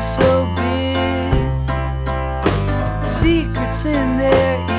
so big, secrets in their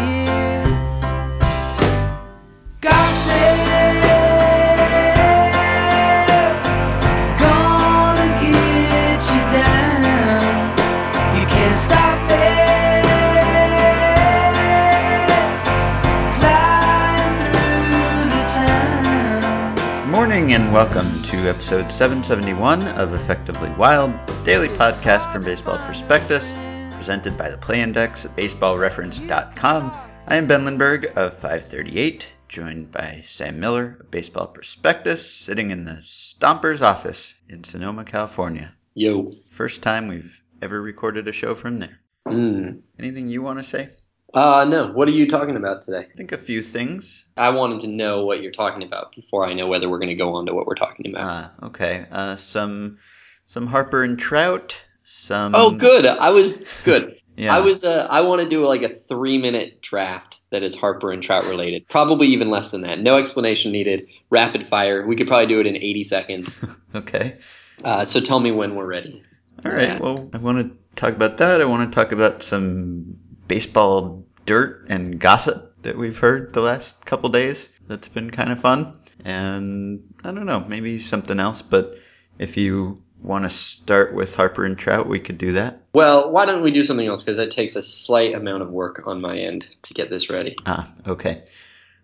and welcome to episode 771 of Effectively Wild, daily podcast from Baseball Prospectus, presented by the Play Index at baseballreference.com. I am Ben Lindbergh of 538, joined by Sam Miller of Baseball Prospectus, sitting in the Stompers office in Sonoma, California. Yo. First time we've ever recorded a show from there. Mm. Anything you want to say? Uh, no. What are you talking about today? I think a few things. I wanted to know what you're talking about before I know whether we're going to go on to what we're talking about. Ah, okay. Uh, some some Harper and Trout. Some. oh, good. I was good. Yeah. I was. Uh, I want to do like a three minute draft that is Harper and Trout related. Probably even less than that. No explanation needed. Rapid fire. We could probably do it in 80 seconds. Okay. Uh, so tell me when we're ready. All right. Yeah. Well, I want to talk about that. I want to talk about some baseball dirt and gossip that we've heard the last couple days. That's been kind of fun. And I don't know, maybe something else. But if you want to start with Harper and Trout, we could do that. Well, why don't we do something else? Because it takes a slight amount of work on my end to get this ready. Ah, okay.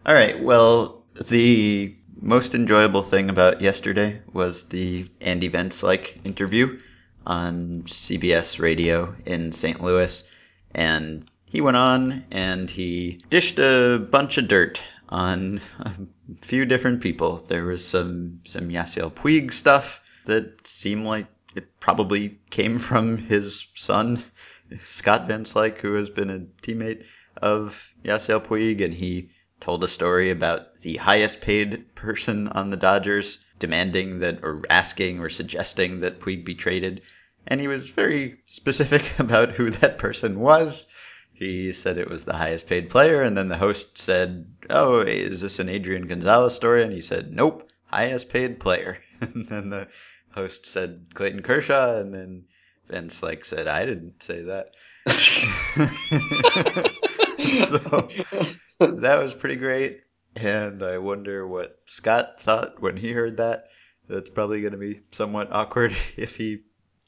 All right. Well, the most enjoyable thing about yesterday was the Andy Van Slyke interview on CBS radio in St. Louis. And he went on and he dished a bunch of dirt on a few different people. There was some, some Yasiel Puig stuff that seemed like it probably came from his son, Scott Van Slyke, who has been a teammate of Yasiel Puig, and he told a story about the highest paid person on the Dodgers demanding that, or asking, or suggesting that Puig be traded. And he was very specific about who that person was. He said it was the highest paid player, and then the host said, Oh, is this an Adrian Gonzalez story? And he said, Nope, highest paid player. and then the host said Clayton Kershaw, and then Van Slyke said, I didn't say that. so that was pretty great. And I wonder what Scott thought when he heard that. That's probably going to be somewhat awkward if he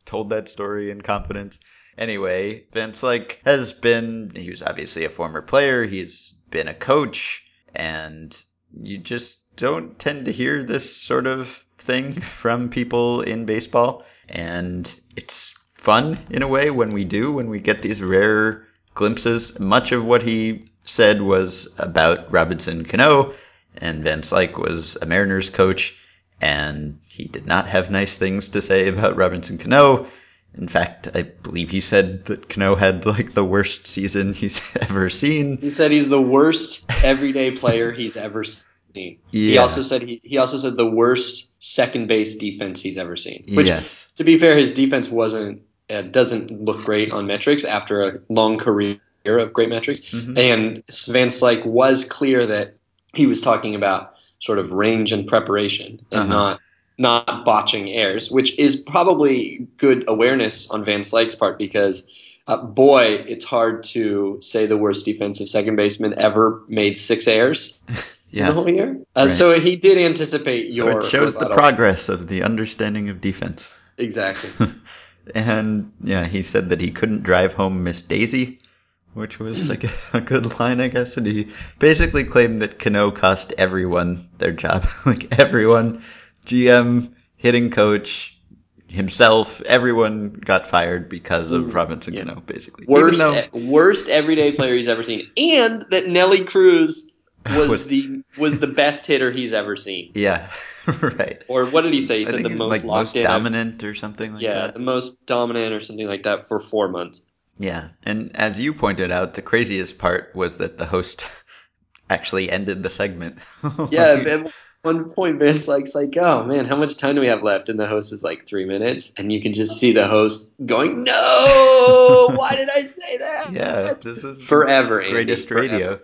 told that story in confidence. Anyway, Van Slyke has been he was obviously a former player, he's been a coach, and you just don't tend to hear this sort of thing from people in baseball. And it's fun in a way when we do, when we get these rare glimpses. Much of what he said was about Robinson Cano, and Van Slyke was a Mariners coach, and he did not have nice things to say about Robinson Cano. In fact, I believe he said that Cano had like the worst season he's ever seen. He said he's the worst everyday player he's ever seen. He also said he, he also said the worst second base defense he's ever seen. Which, yes. to be fair, his defense wasn't uh, doesn't look great on metrics after a long career of great metrics. Mhm. And Van Slyke was clear that he was talking about sort of range and preparation and Uh-huh. not not botching airs, which is probably good awareness on Van Slyke's part because uh, boy, it's hard to say the worst defensive second baseman ever made six errors in the whole year. Uh, Right. So he did anticipate So your it shows the progress of the understanding of defense. Exactly. And yeah, he said that he couldn't drive home Miss Daisy, which was like a, a good line, I guess. And he basically claimed that Cano cost everyone their job. like everyone, GM, hitting coach, himself, everyone got fired because of Ooh, Robinson yeah. Cano, basically. worst though, worst everyday player he's ever seen, and that Nelly Cruz was, Was- the was the best hitter he's ever seen. yeah, right. Or what did he say? He I said the most like locked most in. dominant or something like yeah, that. the most dominant or something like that for four months. Yeah, and as you pointed out, the craziest part was that the host actually ended the segment. Yeah, Like, at one point Van Slyke's like, "Oh man, how much time do we have left?" And the host is like three minutes, and you can just see the host going, "No, why did I say that?" yeah, this is forever, Andy, greatest forever. radio.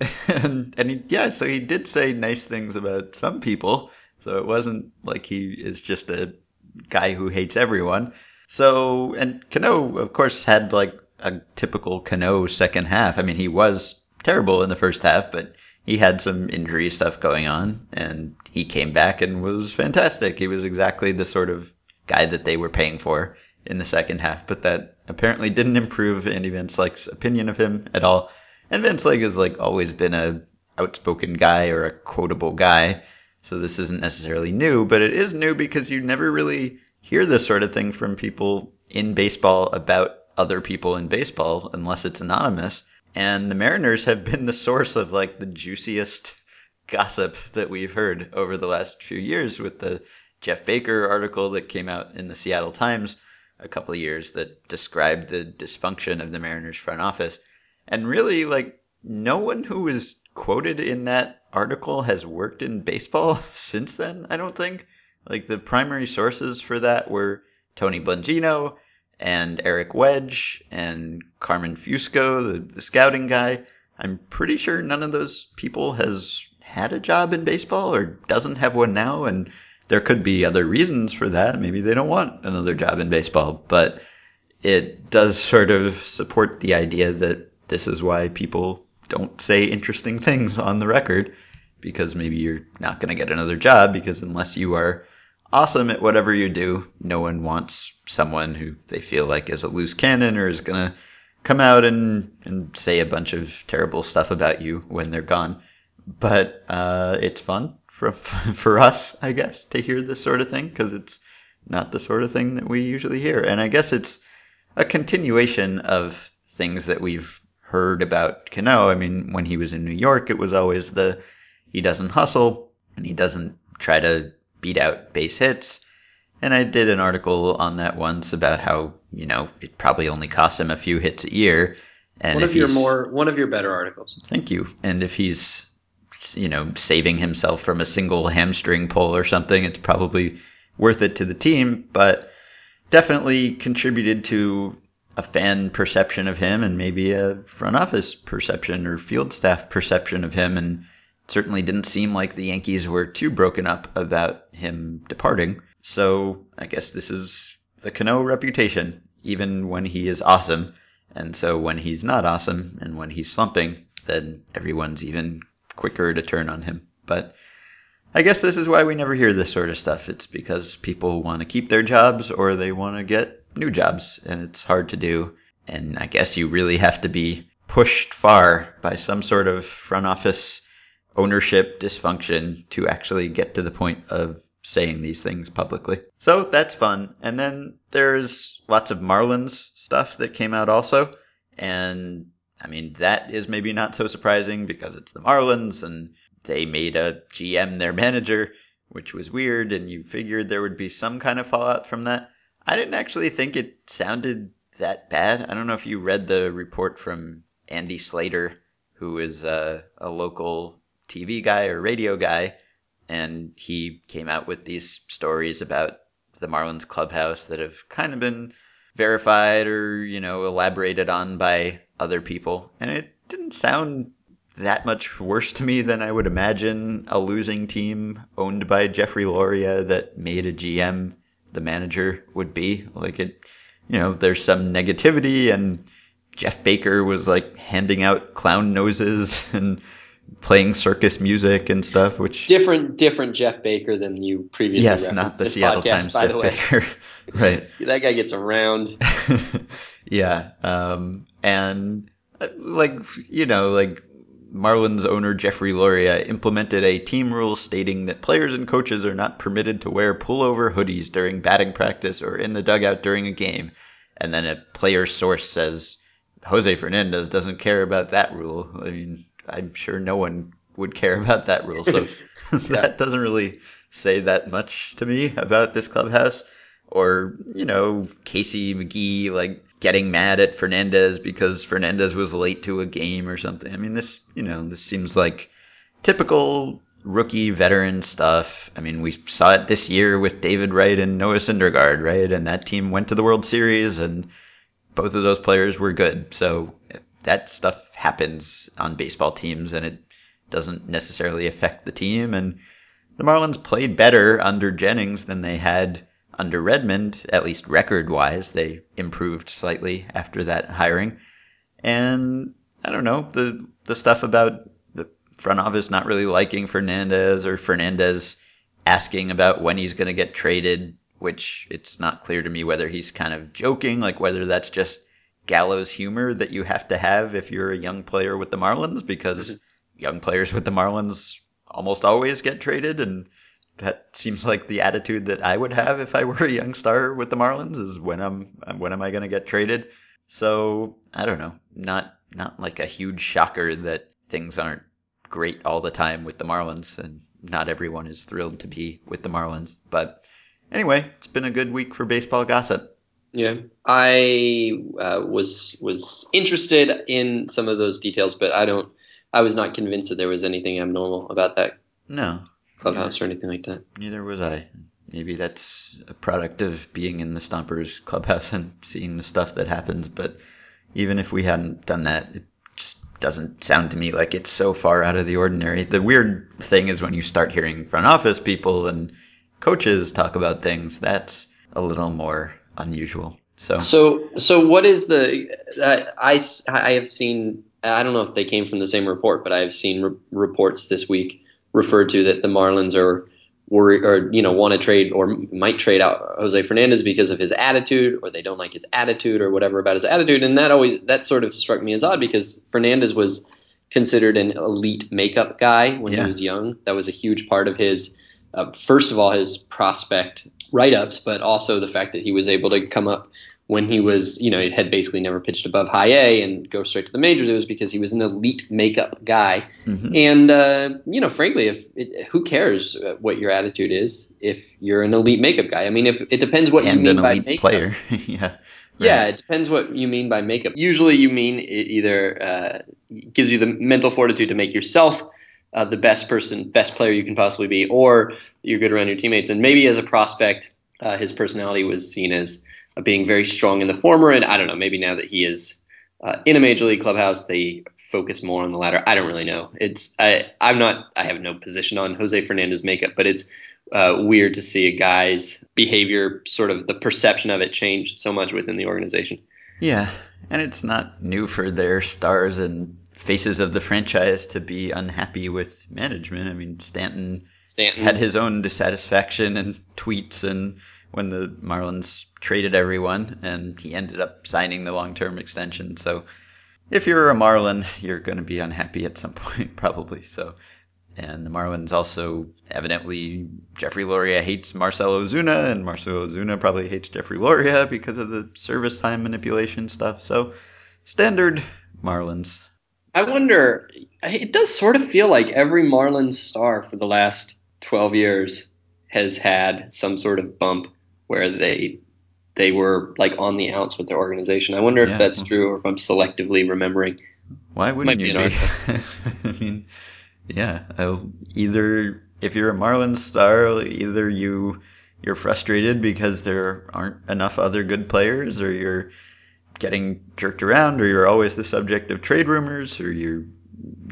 and and he, yeah, so he did say nice things about some people. So it wasn't like he is just a guy who hates everyone. So, and Cano, of course, had like a typical Cano second half. I mean, he was terrible in the first half, but he had some injury stuff going on, and he came back and was fantastic. He was exactly the sort of guy that they were paying for in the second half, but that apparently didn't improve Andy Van Slyke's opinion of him at all. And Van Slyke has like always been a outspoken guy or a quotable guy, so this isn't necessarily new, but it is new because you never really hear this sort of thing from people in baseball about other people in baseball unless it's anonymous. And the Mariners have been the source of like the juiciest gossip that we've heard over the last few years with the Geoff Baker article that came out in the Seattle Times a couple of years that described the dysfunction of the Mariners front office. And really, like, no one who was quoted in that article has worked in baseball since then, I don't think. Like, the primary sources for that were Tony Blengino and Eric Wedge and Carmen Fusco, the, the scouting guy. I'm pretty sure none of those people has had a job in baseball or doesn't have one now. And there could be other reasons for that. Maybe they don't want another job in baseball, but it does sort of support the idea that this is why people don't say interesting things on the record because maybe you're not going to get another job because unless you are awesome at whatever you do, no one wants someone who they feel like is a loose cannon or is going to come out and, and say a bunch of terrible stuff about you when they're gone. But uh, it's fun for, for us, I guess, to hear this sort of thing because it's not the sort of thing that we usually hear. And I guess it's a continuation of things that we've heard about Cano. I mean, when he was in New York, it was always the he doesn't hustle and he doesn't try to beat out base hits. And I did an article on that once about how, you know, it probably only costs him a few hits a year. And one of your more one of your better articles. Thank you. And if he's, you know, saving himself from a single hamstring pull or something, it's probably worth it to the team, but definitely contributed to a fan perception of him and maybe a front office perception or field staff perception of him. And certainly didn't seem like the Yankees were too broken up about him departing. So I guess this is the Cano reputation, even when he is awesome. And so when he's not awesome and when he's slumping, then everyone's even quicker to turn on him. But I guess this is why we never hear this sort of stuff. It's because people want to keep their jobs or they want to get new jobs, and it's hard to do. And I guess you really have to be pushed far by some sort of front office ownership dysfunction to actually get to the point of saying these things publicly. So that's fun. And then there's lots of Marlins stuff that came out also. And I mean, that is maybe not so surprising because it's the Marlins and they made a GM their manager, which was weird. And you figured there would be some kind of fallout from that. I didn't actually think it sounded that bad. I don't know if you read the report from Andy Slater, who is a, a local TV guy or radio guy, and he came out with these stories about the Marlins clubhouse that have kind of been verified or, you know, elaborated on by other people. And it didn't sound that much worse to me than I would imagine a losing team owned by Jeffrey Loria that made a GM the manager would be. Like it, you know, there's some negativity and Jeff Baker was like handing out clown noses and playing circus music and stuff, which Different different Jeff Baker than you previously yes, not the Seattle podcast, Times by Jeff the way. Baker, right? That guy gets around. yeah, um, and uh, like you know, like Marlins owner Jeffrey Loria implemented a team rule stating that players and coaches are not permitted to wear pullover hoodies during batting practice or in the dugout during a game. And then a player source says Jose Fernandez doesn't care about that rule. I mean, I'm sure no one would care about that rule. So that doesn't really say that much to me about this clubhouse. Or, you know, Casey McGehee, like, getting mad at Fernandez because Fernandez was late to a game or something. I mean, this, you know, this seems like typical rookie veteran stuff. I mean, we saw it this year with David Wright and Noah Syndergaard, right? And that team went to the World Series and both of those players were good. So that stuff happens on baseball teams and it doesn't necessarily affect the team. And the Marlins played better under Jennings than they had under Redmond, at least record wise, they improved slightly after that hiring. And I don't know, the the stuff about the front office not really liking Fernandez or Fernandez asking about when he's going to get traded, which it's not clear to me whether he's kind of joking, like whether that's just gallows humor that you have to have if you're a young player with the Marlins, because mm-hmm. young players with the Marlins almost always get traded, and that seems like the attitude that I would have if I were a young star with the Marlins is when I'm when am I going to get traded? So I don't know, not not like a huge shocker that things aren't great all the time with the Marlins, and not everyone is thrilled to be with the Marlins. But anyway, it's been a good week for baseball gossip. Yeah, I uh, was was interested in some of those details, but I don't. I was not convinced that there was anything abnormal about that No, clubhouse or anything like that. neither was I. Maybe that's a product of being in the Stompers clubhouse and seeing the stuff that happens. But even if we hadn't done that, it just doesn't sound to me like it's so far out of the ordinary. The weird thing is when you start hearing front office people and coaches talk about things, that's a little more unusual. So, So, so what is the? Uh, I have seen. I don't know if they came from the same report, but I have seen re- reports this week referred to that the Marlins are worry or you know want to trade or might trade out Jose Fernandez because of his attitude, or they don't like his attitude, or whatever about his attitude. And that always that sort of struck me as odd because Fernandez was considered an elite makeup guy when Yeah. he was young. That was a huge part of his. Uh, first of all, his prospect write-ups, but also the fact that he was able to come up when he was, you know, he had basically never pitched above high A and go straight to the majors. It was because he was an elite makeup guy. mhm. And uh, you know, frankly, if it, who cares what your attitude is if you're an elite makeup guy? I mean, if it depends what you mean an by makeup. player. yeah. Yeah, it depends what you mean by makeup. Usually, you mean it either uh, gives you the mental fortitude to make yourself uh, the best person, best player you can possibly be, or you're good around your teammates. And maybe as a prospect, uh, his personality was seen as uh, being very strong in the former. And I don't know, maybe now that he is uh, in a major league clubhouse, they focus more on the latter. I don't really know. It's I I'm not I have no position on Jose Fernandez makeup, but it's uh, weird to see a guy's behavior, sort of the perception of it, change so much within the organization. Yeah, and it's not new for their stars and faces of the franchise to be unhappy with management. I mean, Stanton Stanton had his own dissatisfaction and tweets and when the Marlins traded everyone and he ended up signing the long-term extension. So if you're a Marlin, you're going to be unhappy at some point probably. So and the Marlins also evidently Jeffrey Loria hates Marcell Ozuna and Marcell Ozuna probably hates Jeffrey Loria because of the service time manipulation stuff. So standard Marlins. I wonder. It does sort of feel like every Marlins star for the last twelve years has had some sort of bump where they they were like on the outs with their organization. I wonder if that's true or if I'm selectively remembering. Why wouldn't Might be you an be? I mean, yeah. I'll, either if you're a Marlins star, either you you're frustrated because there aren't enough other good players, or you're getting jerked around, or you're always the subject of trade rumors, or you're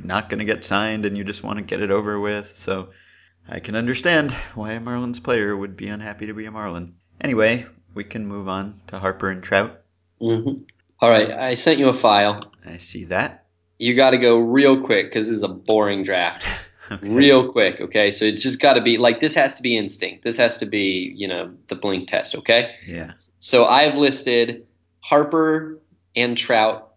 not going to get signed and you just want to get it over with. So I can understand why a Marlins player would be unhappy to be a Marlin. Anyway, we can move on to Harper and Trout. Mm-hmm. All right, I sent you a file. I see that. You got to go real quick because this is a boring draft. Okay. Real quick, okay? So it's just got to be like this has to be instinct. This has to be, you know, the blink test, okay? Yeah. So I've listed Harper and Trout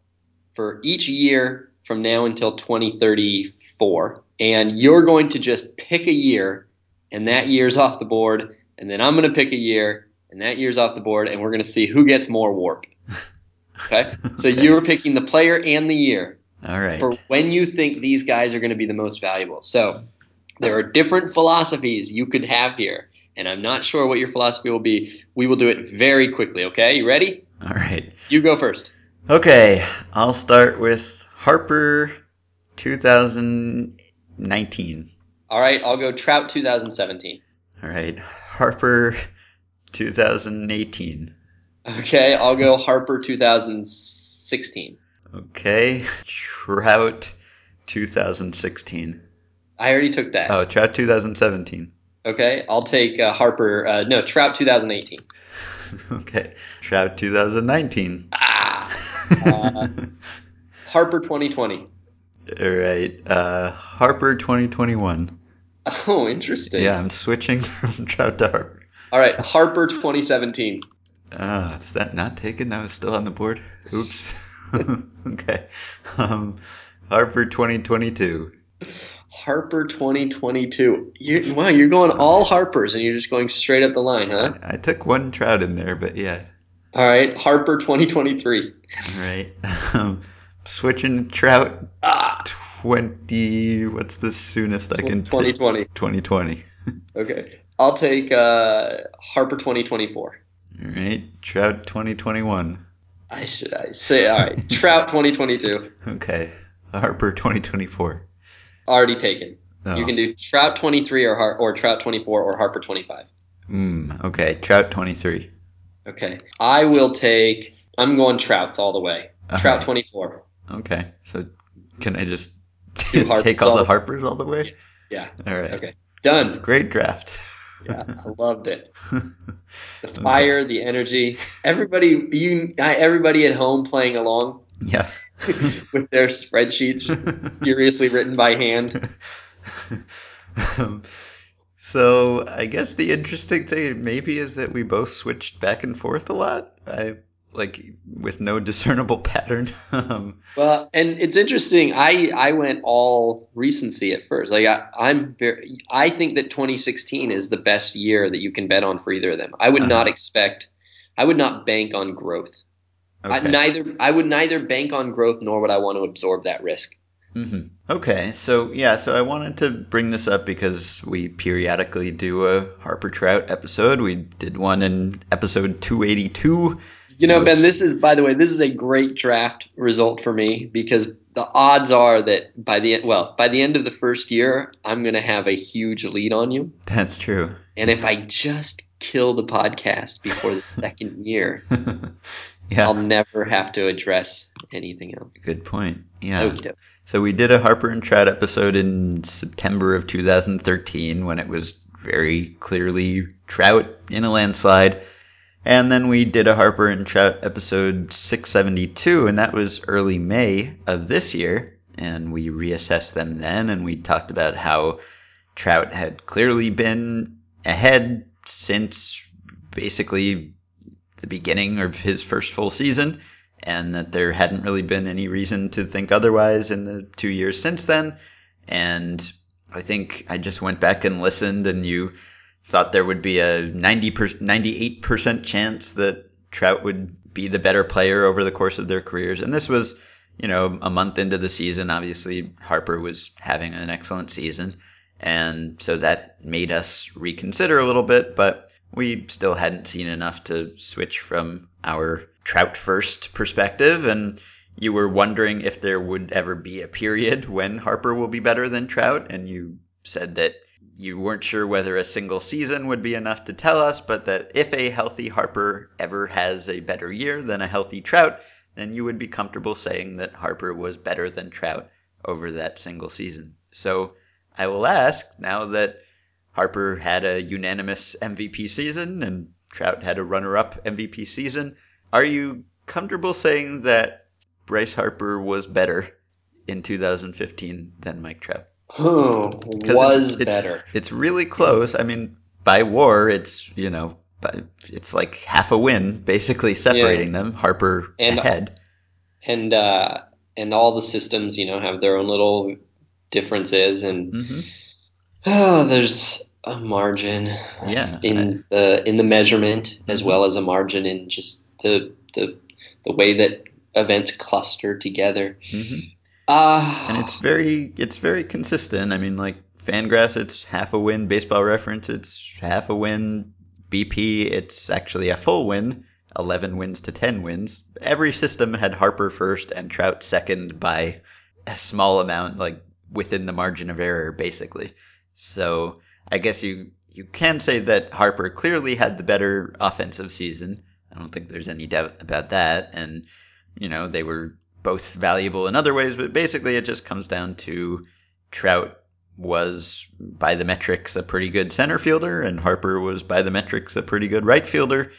for each year from now until 2034. And you're going to just pick a year, and that year's off the board. And then I'm going to pick a year, and that year's off the board. And we're going to see who gets more WARP. Okay? So you're picking the player and the year All right. for when you think these guys are going to be the most valuable. So there are different philosophies you could have here, and I'm not sure what your philosophy will be. We will do it very quickly, okay? You ready? All right. You go first. Okay, I'll start with Harper 2019. All right, I'll go Trout 2017. All right, Harper 2018. Okay, I'll go Harper 2016. Okay, Trout 2016. I already took that. Oh, Trout 2017. Okay, I'll take uh, Harper. Uh, no, Trout 2018. okay. Trout 2019. Ah, Harper 2020. All right. Uh, Harper 2021. Oh, interesting. Yeah, I'm switching from Trout to Harper. All right, Harper 2017. Ah, is that not taken? That was still on the board. Oops. okay. Um, Harper 2022. Harper 2022. You, wow, you're going all Harpers and you're just going straight up the line, huh? I took one Trout in there, but yeah. All right, Harper 2023. All right. Um, switching to Trout Ah, 20. What's the soonest I can? 2020. 2020. Okay, I'll take uh, Harper 2024. All right. Trout 2021. I should I say all right. Trout 2022 Okay. Harper 2024. Already taken. Oh. You can do Trout 23 or Har- or Trout 24 or Harper 25. Mm, okay. Trout 23. Okay, I will take. I'm going Trouts all the way. All Trout 24. Okay. So can I just take all all the Harpers all the way? Yeah. All right. Okay. Done. Great draft. Yeah, I loved it. The fire, the energy. Everybody, you, everybody at home playing along yeah. with their spreadsheets furiously written by hand. um, so I guess the interesting thing maybe is that we both switched back and forth a lot. I like with no discernible pattern. um, Well, and it's interesting. I I went all recency at first. Like I, I'm very. I think that 2016 is the best year that you can bet on for either of them. I would Uh-huh. not expect. I would not bank on growth. I, neither. I would neither bank on growth nor would I want to absorb that risk. hmm Okay, so yeah, so I wanted to bring this up because we periodically do a Harper Trout episode. We did one in episode 282. You know. Ben, this is, by the way, this is a great draft result for me because the odds are that by the well, by the end of the first year, I'm going to have a huge lead on you. That's true. And if I just kill the podcast before the second year, yeah, I'll never have to address anything else. good point. Yeah. Okie doke. So we did a Harper and Trout episode in September of 2013 when it was very clearly Trout in a landslide. And then we did a Harper and Trout episode 672, and that was early May of this year. And we reassessed them then, and we talked about how Trout had clearly been ahead since basically the beginning of his first full season and that there hadn't really been any reason to think otherwise in the two years since then. And I think I just went back and listened, and you thought there would be a 90 per, 98% chance that Trout would be the better player over the course of their careers. And this was, you know, a month into the season. Obviously, Harper was having an excellent season. And so that made us reconsider a little bit, but we still hadn't seen enough to switch from our Trout first perspective. And you were wondering if there would ever be a period when Harper will be better than Trout. And you said that you weren't sure whether a single season would be enough to tell us, but that if a healthy Harper ever has a better year than a healthy Trout, then you would be comfortable saying that Harper was better than Trout over that single season. So I will ask now that Harper had a unanimous MVP season and Trout had a runner up MVP season, are you comfortable saying that Bryce Harper was better in 2015 than Mike Trout? Oh, 'Cause was it's, it's- better. It's really close. I mean, by war, it's you know, it's like half a win basically separating them. Harper And- ahead. And, uh, and all the systems, you know, have their own little differences. And hmm oh, there's a margin Yeah. in the in the measurement as Mhm. well as a margin in just the the the way that events cluster together. hmm Ah, and it's very it's very consistent. I mean, like Fangraphs, it's half a win. Baseball Reference, it's half a win. BP, it's actually a full win. Eleven wins to ten wins. Every system had Harper first and Trout second by a small amount, like within the margin of error, basically. So I guess you you can say that Harper clearly had the better offensive season. I don't think there's any doubt about that. And you know they were both valuable in other ways, but basically it just comes down to Trout was by the metrics a pretty good center fielder, and Harper was by the metrics a pretty good right fielder,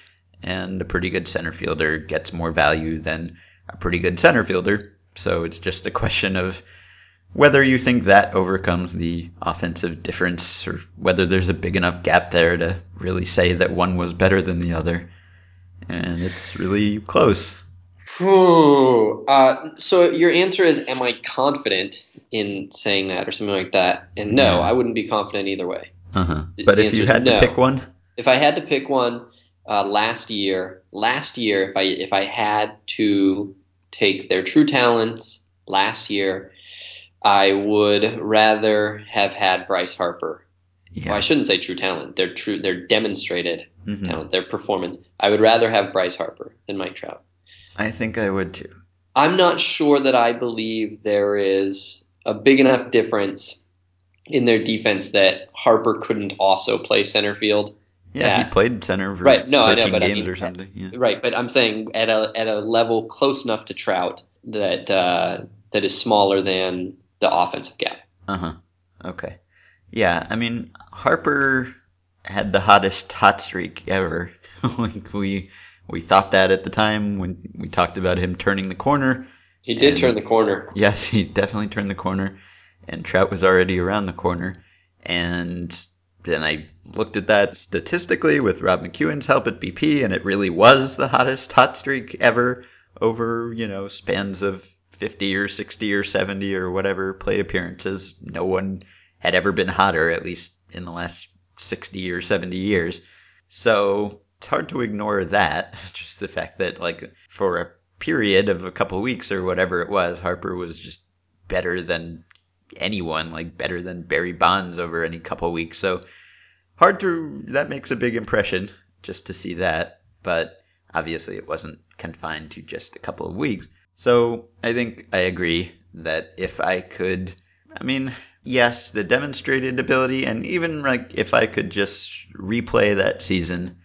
and a pretty good center fielder gets more value than a pretty good center fielder. So it's just a question of whether you think that overcomes the offensive difference or whether there's a big enough gap there to really say that one was better than the other. And it's really close. Uh, so your answer is, am I confident in saying that or something like that? And no, Yeah. I wouldn't be confident either way. Uh-huh. But the if you had no. to pick one, If I had to pick one, uh, last year, last year, if I if I had to take their true talents last year, I would rather have had Bryce Harper. yeah. Well, I shouldn't say true talent. They're true. They're demonstrated Mhm. talent. Their performance. I would rather have Bryce Harper than Mike Trout. I think I would too. I'm not sure that I believe there is a big enough difference in their defense that Harper couldn't also play center field. Yeah, Yeah. he played center for Right, no, I know, but I mean, or something. Yeah. Right, but I'm saying at a at a level close enough to Trout that uh, that is smaller than the offensive gap. Uh huh. Okay. Yeah, I mean Harper had the hottest hot streak ever. like we we thought that at the time when we talked about him turning the corner. He did And- turn the corner. Yes, he definitely turned the corner, and Trout was already around the corner. And then I looked at that statistically with Rob McQuown's help at BP, and it really was the hottest hot streak ever over, you know, spans of 50 or 60 or 70 or whatever plate appearances. No one had ever been hotter, at least in the last 60 or 70 years. So it's hard to ignore that. Just the fact that, like, for a period of a couple weeks or whatever it was, Harper was just better than anyone, like better than Barry Bonds over any couple weeks. So hard to that makes a big impression just to see that, but obviously it wasn't confined to just a couple of weeks. So I think I agree that if I could I mean, yes, the demonstrated ability and even like if I could just replay that season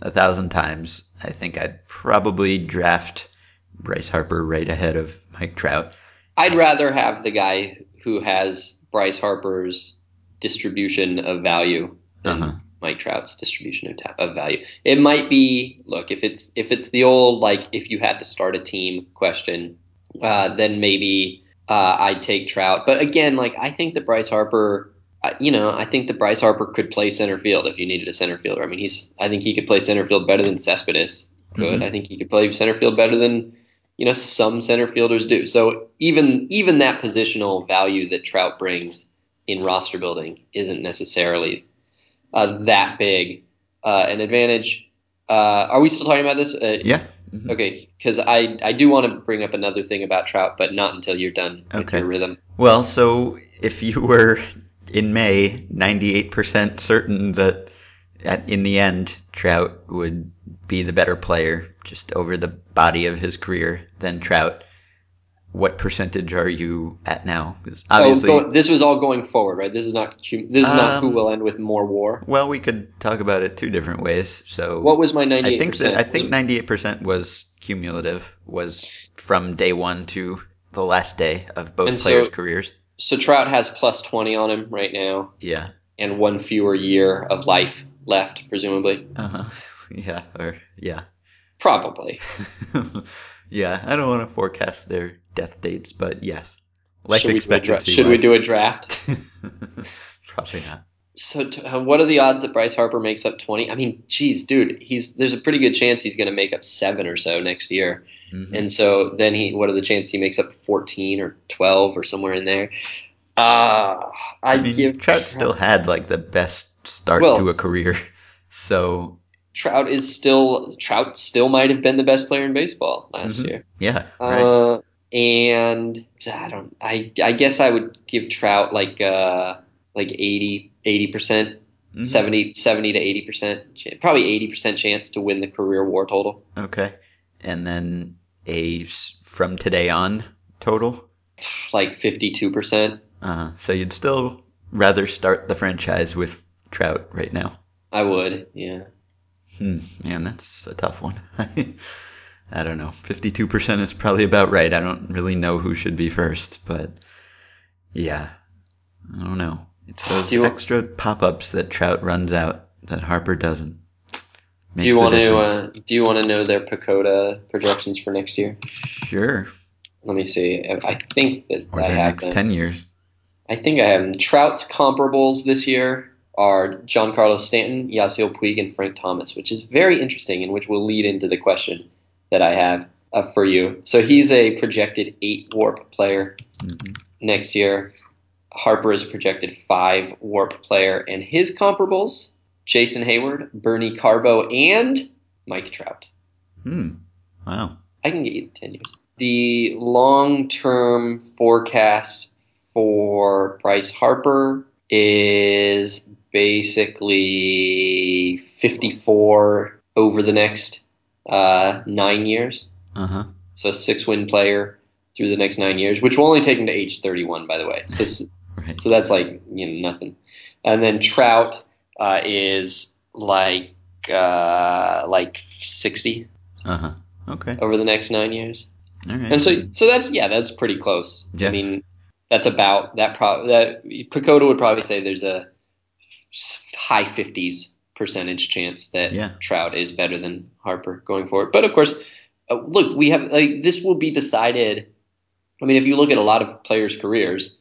a thousand times, I think I'd probably draft Bryce Harper right ahead of Mike Trout. I'd rather have the guy who has Bryce Harper's distribution of value than Uh-huh. Mike Trout's distribution of, ta- of value. It might be look if it's if it's the old like if you had to start a team question, uh, then maybe uh, I'd take Trout. But again, like I think that Bryce Harper, uh, you know, I think that Bryce Harper could play center field if you needed a center fielder. I mean, he's I think he could play center field better than Cespedes could. Mhm. I think he could play center field better than you know some center fielders do. So even even that positional value that Trout brings in roster building isn't necessarily uh, that big uh, an advantage. Uh, are we still talking about this? Uh, Yeah. Mhm. Okay, because I I do want to bring up another thing about Trout, but not until you're done with Okay. your rhythm. Well, so if you were in May 98% certain that at, in the end Trout would be the better player just over the body of his career than Trout, what percentage are you at now? 'Cause obviously, oh, go, this was all going forward, right? This is not this is not who Um, will end with more war. well, we could talk about it two different ways. So What was my ninety I eight think percent? that I think 98% was cumulative, was from day one to the last day of both And so- players' careers. so. Trout has plus twenty on him right now, Yeah. and one fewer year of life left, presumably. Uh huh. Yeah. Or yeah. Probably. yeah. I don't want to forecast their death dates, but yes, life should we, do a, dra- expectancy. should we do a draft? Probably not. So, t- uh, what are the odds that Bryce Harper makes up twenty? I mean, geez, dude, he's there's a pretty good chance he's going to make up seven or so next year. Mhm. And so then he, what are the chances he makes up 14 or 12 or somewhere in there? Uh, I I'd mean, give Trout still had like the best start Well- to a career, so Trout is still Trout still might have been the best player in baseball last Mhm. year. yeah. Right. Uh, and I don't. I I guess I would give Trout like uh like 80 percent, Mhm. 70 70 to eighty percent, probably eighty percent chance to win the career WAR total. Okay. And then a from today on total. Like fifty two percent. Uh, so you'd still rather start the franchise with Trout right now. I would. Yeah. Hmm, man, that's a tough one. I don't know. 52% is probably about right. I don't really know who should be first, but yeah. I don't know. It's those you extra pop-ups that Trout runs out that Harper doesn't. Do you want to? Uh, do you want to know their PECOTA projections for next year? Sure. Let me see. I think that Or I next them. ten years. I think I have them. Trout's comparables this year are Giancarlo Stanton, Yasiel Puig, and Frank Thomas, which is very interesting and which will lead into the question that I have uh, for you. So he's a projected eight WARP player Mhm. next year. Harper is a projected five WARP player, and his comparables: Jason Heyward, Bernie Carbo, and Mike Trout. Hmm. Wow. I can get you the 10 years. The long term forecast for Bryce Harper is basically 54 over the next uh, nine years. Uh huh. So, a six win player through the next nine years, which will only take him to age 31, by the way. So, Right. so that's like, you know, nothing. And then Trout uh, is like, uh, like 60 Uh huh. Okay. over the next nine years. All right. And so, so that's yeah, that's pretty close. Yeah. I mean, that's about that. Pro- that PECOTA would probably say there's a high fifties percentage chance that Yeah. Trout is better than Harper going forward. But of course, uh, look, we have like this will be decided. I mean, if you look at a lot of players' careers,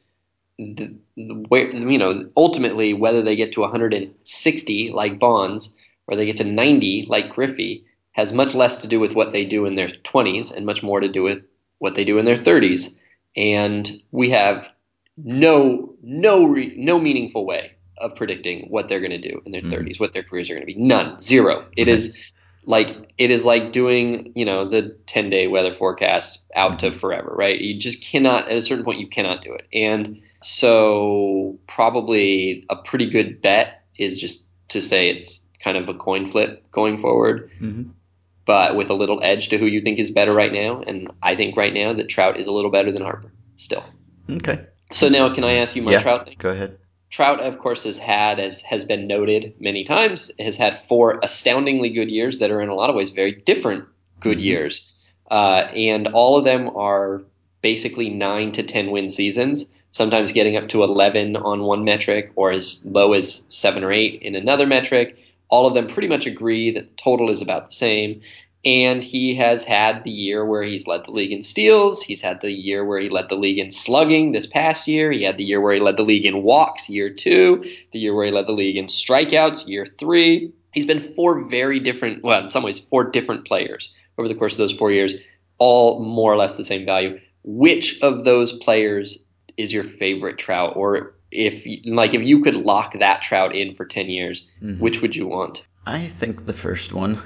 the, the, where you know ultimately whether they get to 160 like Bonds or they get to 90 like Griffey has much less to do with what they do in their 20s and much more to do with what they do in their 30s. And we have no no re, no meaningful way of predicting what they're going to do in their Mhm. 30s, what their careers are going to be. None, zero. It is like it is like doing you know the 10 day weather forecast out to forever, right? You just cannot at a certain point you cannot do it. And so probably a pretty good bet is just to say it's kind of a coin flip going forward hmm but with a little edge to who you think is better right now. And I think right now that Trout is a little better than Harper still. Okay. So now can I ask you my Yeah. Trout thing? Go ahead. Trout, of course, has had, as has been noted many times, has had four astoundingly good years that are in a lot of ways very different good Mhm. years. Uh, and all of them are basically nine to 10 win seasons, sometimes getting up to 11 on one metric or as low as seven or eight in another metric. All of them pretty much agree that the total is about the same. And he has had the year where he's led the league in steals. He's had the year where he led the league in slugging this past year. He had the year where he led the league in walks, year two. The year where he led the league in strikeouts, year three. He's been four very different, well, in some ways, four different players over the course of those four years, all more or less the same value. Which of those players is your favorite trout? Or if, like, if you could lock that trout in for 10 years, Mhm. which would you want? I think the first one.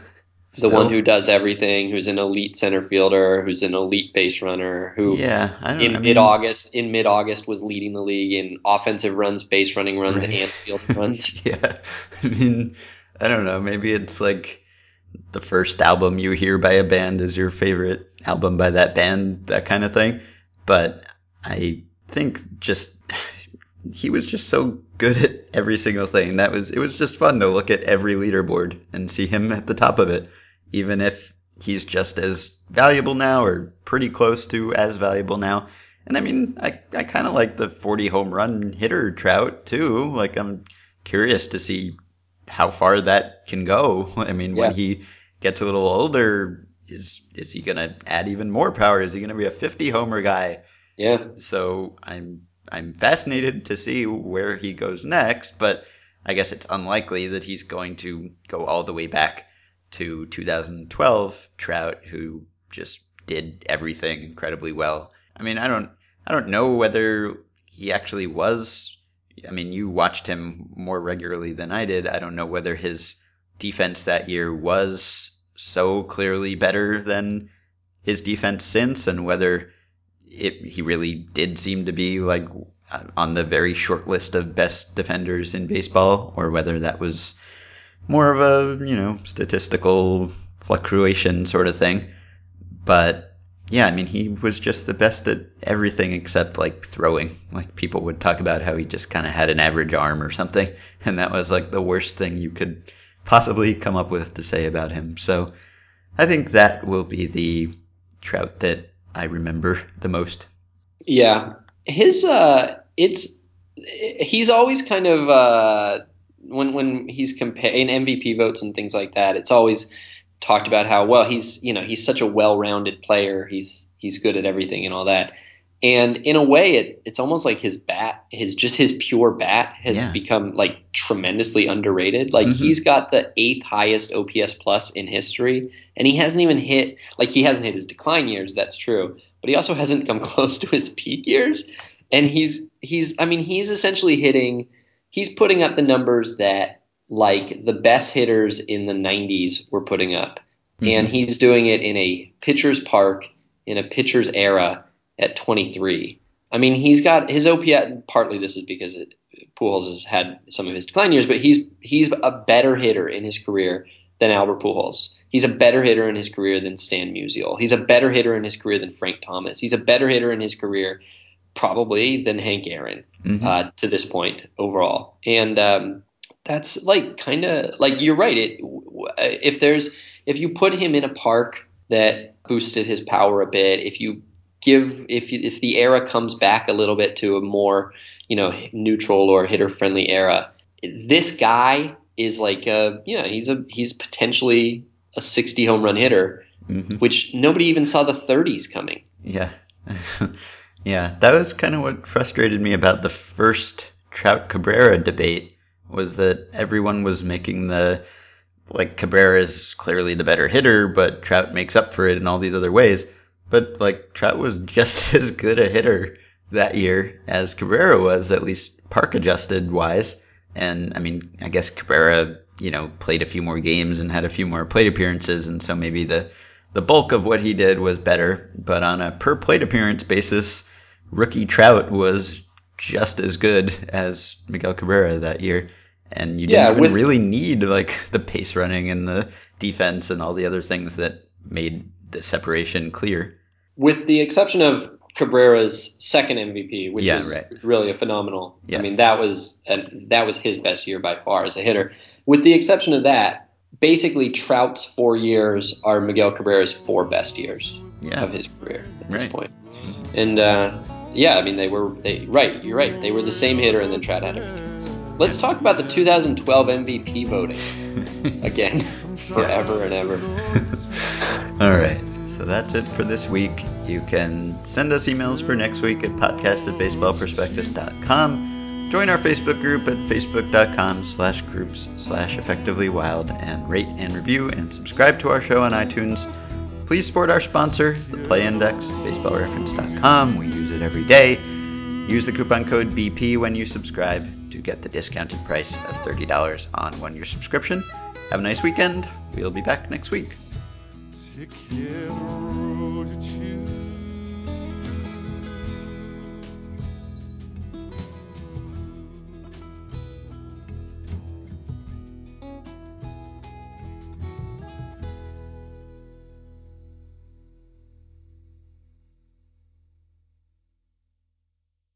The Still. one who does everything, who's an elite center fielder, who's an elite base runner, who Yeah. In I mean, mid August in mid August was leading the league in offensive runs, base running runs, Right. and field runs. yeah. I mean, I don't know. Maybe it's like the first album you hear by a band is your favorite album by that band, that kind of thing. But I think just he was just so good at every single thing. That was it was just fun to look at every leaderboard and see him at the top of it, even if he's just as valuable now or pretty close to as valuable now. And I mean, I, I kind of like the 40 home run hitter trout too. Like, I'm curious to see how far that can go. I mean, Yeah. when he gets a little older, is is he gonna add even more power? Is he gonna be a 50 homer guy? Yeah, So I'm I'm fascinated to see where he goes next, but I guess it's unlikely that he's going to go all the way back to 2012 Trout, who just did everything incredibly well. I mean, I don't I don't know whether he actually was. I mean, you watched him more regularly than I did. I don't know whether his defense that year was so clearly better than his defense since, and whether it, he really did seem to be like on the very short list of best defenders in baseball, or whether that was more of a you know statistical fluctuation sort of thing. But yeah, I mean, he was just the best at everything except like throwing. Like people would talk about how he just kind of had an average arm or something, and that was like the worst thing you could possibly come up with to say about him. So I think that will be the trout that I remember the most. yeah. His uh, it's he's always kind of uh, when when he's compa- in MVP votes and things like that. It's always talked about how well he's you know he's such a well-rounded player. He's he's good at everything and all that. And in a way, it, it's almost like his bat, his just his pure bat has Yeah. become like tremendously underrated. Like Mhm. he's got the eighth highest OPS plus in history, and he hasn't even hit like he hasn't hit his decline years. That's true, but he also hasn't come close to his peak years. And he's he's I mean he's essentially hitting, he's putting up the numbers that like the best hitters in the '90s were putting up, and Mhm. he's doing it in a pitcher's park in a pitcher's era at 23. I mean, he's got his OPS. Partly this is because it, Pujols has had some of his decline years, but he's he's a better hitter in his career than Albert Pujols. He's a better hitter in his career than Stan Musial. He's a better hitter in his career than Frank Thomas. He's a better hitter in his career, probably, than Hank Aaron Mhm. uh, to this point overall. And um, that's like kind of like you're right. It if there's if you put him in a park that boosted his power a bit, if you give if you, if the era comes back a little bit to a more you know neutral or hitter friendly era, this guy is like a you know he's a he's potentially a 60 home run hitter, Mhm. which nobody even saw the 30s coming. Yeah. yeah, that was kind of what frustrated me about the first Trout Cabrera debate was that everyone was making the like Cabrera is clearly the better hitter, but Trout makes up for it in all these other ways. But like Trout was just as good a hitter that year as Cabrera was, at least park adjusted wise. And I mean, I guess Cabrera, you know, played a few more games and had a few more plate appearances, and so maybe the the bulk of what he did was better. But on a per plate appearance basis, rookie Trout was just as good as Miguel Cabrera that year. And you didn't Yeah, even with- really need like the base running and the defense and all the other things that made the separation clear. with the exception of Cabrera's second MVP, which Yeah, was right. really a phenomenal. Yes. I mean, that was and that was his best year by far as a hitter. With the exception of that, basically Trout's four years are Miguel Cabrera's four best years Yeah. of his career at this point. And uh, yeah, I mean, they were they right. You're right. They were the same hitter, and then Trout had him. Let's talk about the 2012 MVP voting again, forever and ever. All right. So that's it for this week. You can send us emails for next week at podcast at baseballprospectus.com. Join our Facebook group at facebook.com slash groups slash effectively wild and rate and review and subscribe to our show on iTunes. Please support our sponsor, the Play Index, baseballreference.com. We use it every day. Use the coupon code BP when you subscribe to get the discounted price of $30 on one year subscription. Have a nice weekend. We'll be back next week.